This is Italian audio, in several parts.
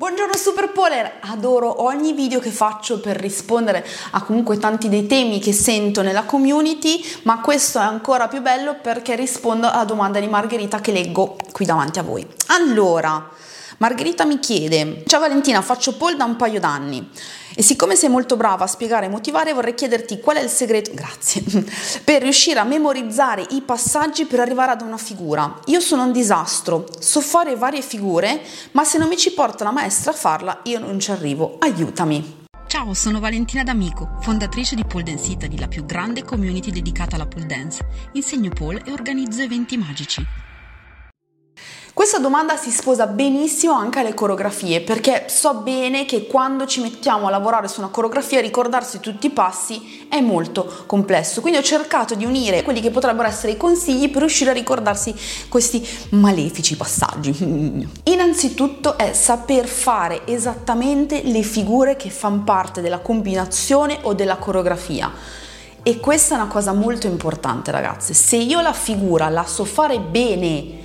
Buongiorno Super Polar, adoro ogni video che faccio per rispondere a comunque tanti dei temi che sento nella community, ma questo è ancora più bello perché rispondo alla domanda di Margherita che leggo qui davanti a voi. Allora, Margherita mi chiede: Ciao Valentina, faccio pole da un paio d'anni. E siccome sei molto brava a spiegare e motivare, vorrei chiederti qual è il segreto, grazie, per riuscire a memorizzare i passaggi per arrivare ad una figura. Io sono un disastro, so fare varie figure, ma se non mi ci porta la maestra a farla, io non ci arrivo. Aiutami. Ciao, sono Valentina D'Amico, fondatrice di Pole Dance Italy, la più grande community dedicata alla pole dance. Insegno pole e organizzo eventi magici. Questa domanda si sposa benissimo anche alle coreografie perché so bene che quando ci mettiamo a lavorare su una coreografia ricordarsi tutti i passi è molto complesso. Quindi ho cercato di unire quelli che potrebbero essere i consigli per riuscire a ricordarsi questi malefici passaggi. Innanzitutto è saper fare esattamente le figure che fanno parte della combinazione o della coreografia. E questa è una cosa molto importante ragazze. Se io la figura la so fare bene,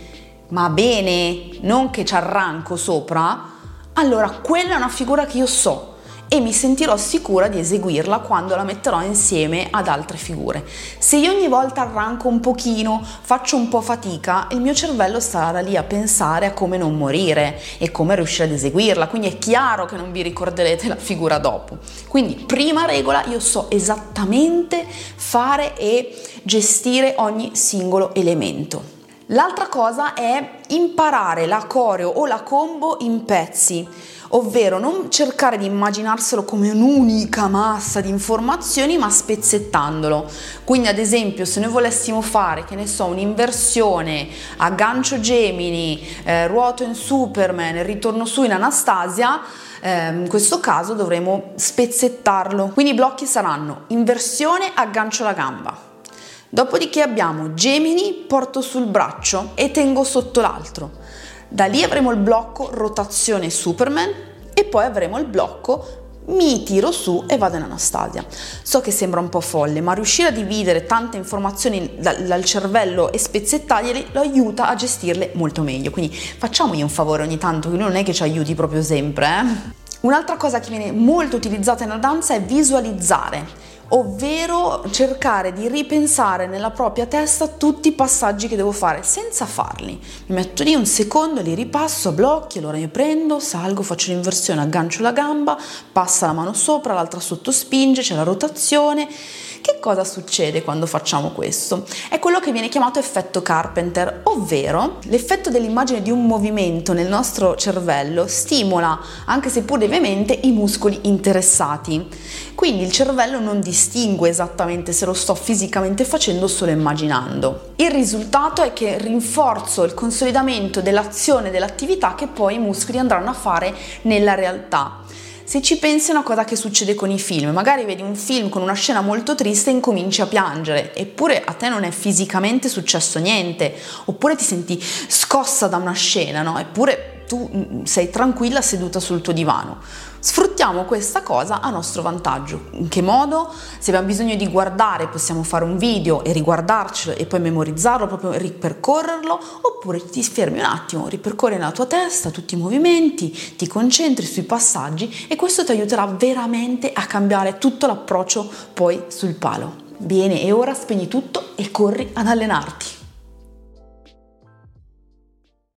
ma bene, non che ci arranco sopra, allora quella è una figura che io so e mi sentirò sicura di eseguirla quando la metterò insieme ad altre figure. Se io ogni volta arranco un pochino, faccio un po' fatica, il mio cervello starà lì a pensare a come non morire e come riuscire ad eseguirla, quindi è chiaro che non vi ricorderete la figura dopo. Quindi prima regola, io so esattamente fare e gestire ogni singolo elemento. L'altra cosa è imparare la coreo o la combo in pezzi, ovvero non cercare di immaginarselo come un'unica massa di informazioni, ma spezzettandolo. Quindi, ad esempio, se noi volessimo fare, che ne so, un'inversione a gancio Gemini, eh, ruoto in Superman, ritorno su in Anastasia, eh, in questo caso dovremo spezzettarlo. Quindi i blocchi saranno inversione, aggancio la gamba Dopodiché abbiamo Gemini, porto sul braccio e tengo sotto l'altro. Da lì avremo il blocco rotazione Superman e poi avremo il blocco mi tiro su e vado in Anastasia. So che sembra un po' folle, ma riuscire a dividere tante informazioni dal, dal cervello e spezzettargliele lo aiuta a gestirle molto meglio. Quindi facciamogli un favore ogni tanto, che lui non è che ci aiuti proprio sempre. Eh? Un'altra cosa che viene molto utilizzata nella danza è visualizzare ovvero cercare di ripensare nella propria testa tutti i passaggi che devo fare senza farli. Mi metto lì un secondo, li ripasso a blocchi, allora io prendo, salgo, faccio l'inversione, aggancio la gamba, passa la mano sopra, l'altra sotto spinge, c'è la rotazione che cosa succede quando facciamo questo? È quello che viene chiamato effetto Carpenter, ovvero l'effetto dell'immagine di un movimento nel nostro cervello stimola, anche seppur lievemente, i muscoli interessati. Quindi il cervello non distingue esattamente se lo sto fisicamente facendo o solo immaginando. Il risultato è che rinforzo il consolidamento dell'azione dell'attività che poi i muscoli andranno a fare nella realtà. Se ci pensi è una cosa che succede con i film, magari vedi un film con una scena molto triste e incominci a piangere, eppure a te non è fisicamente successo niente, oppure ti senti scossa da una scena, no? Eppure tu mm, sei tranquilla seduta sul tuo divano. Sfruttiamo questa cosa a nostro vantaggio. In che modo? Se abbiamo bisogno di guardare, possiamo fare un video e riguardarcelo e poi memorizzarlo, proprio ripercorrerlo, oppure ti fermi un attimo, ripercorri nella tua testa tutti i movimenti, ti concentri sui passaggi e questo ti aiuterà veramente a cambiare tutto l'approccio poi sul palo. Bene, e ora spegni tutto e corri ad allenarti.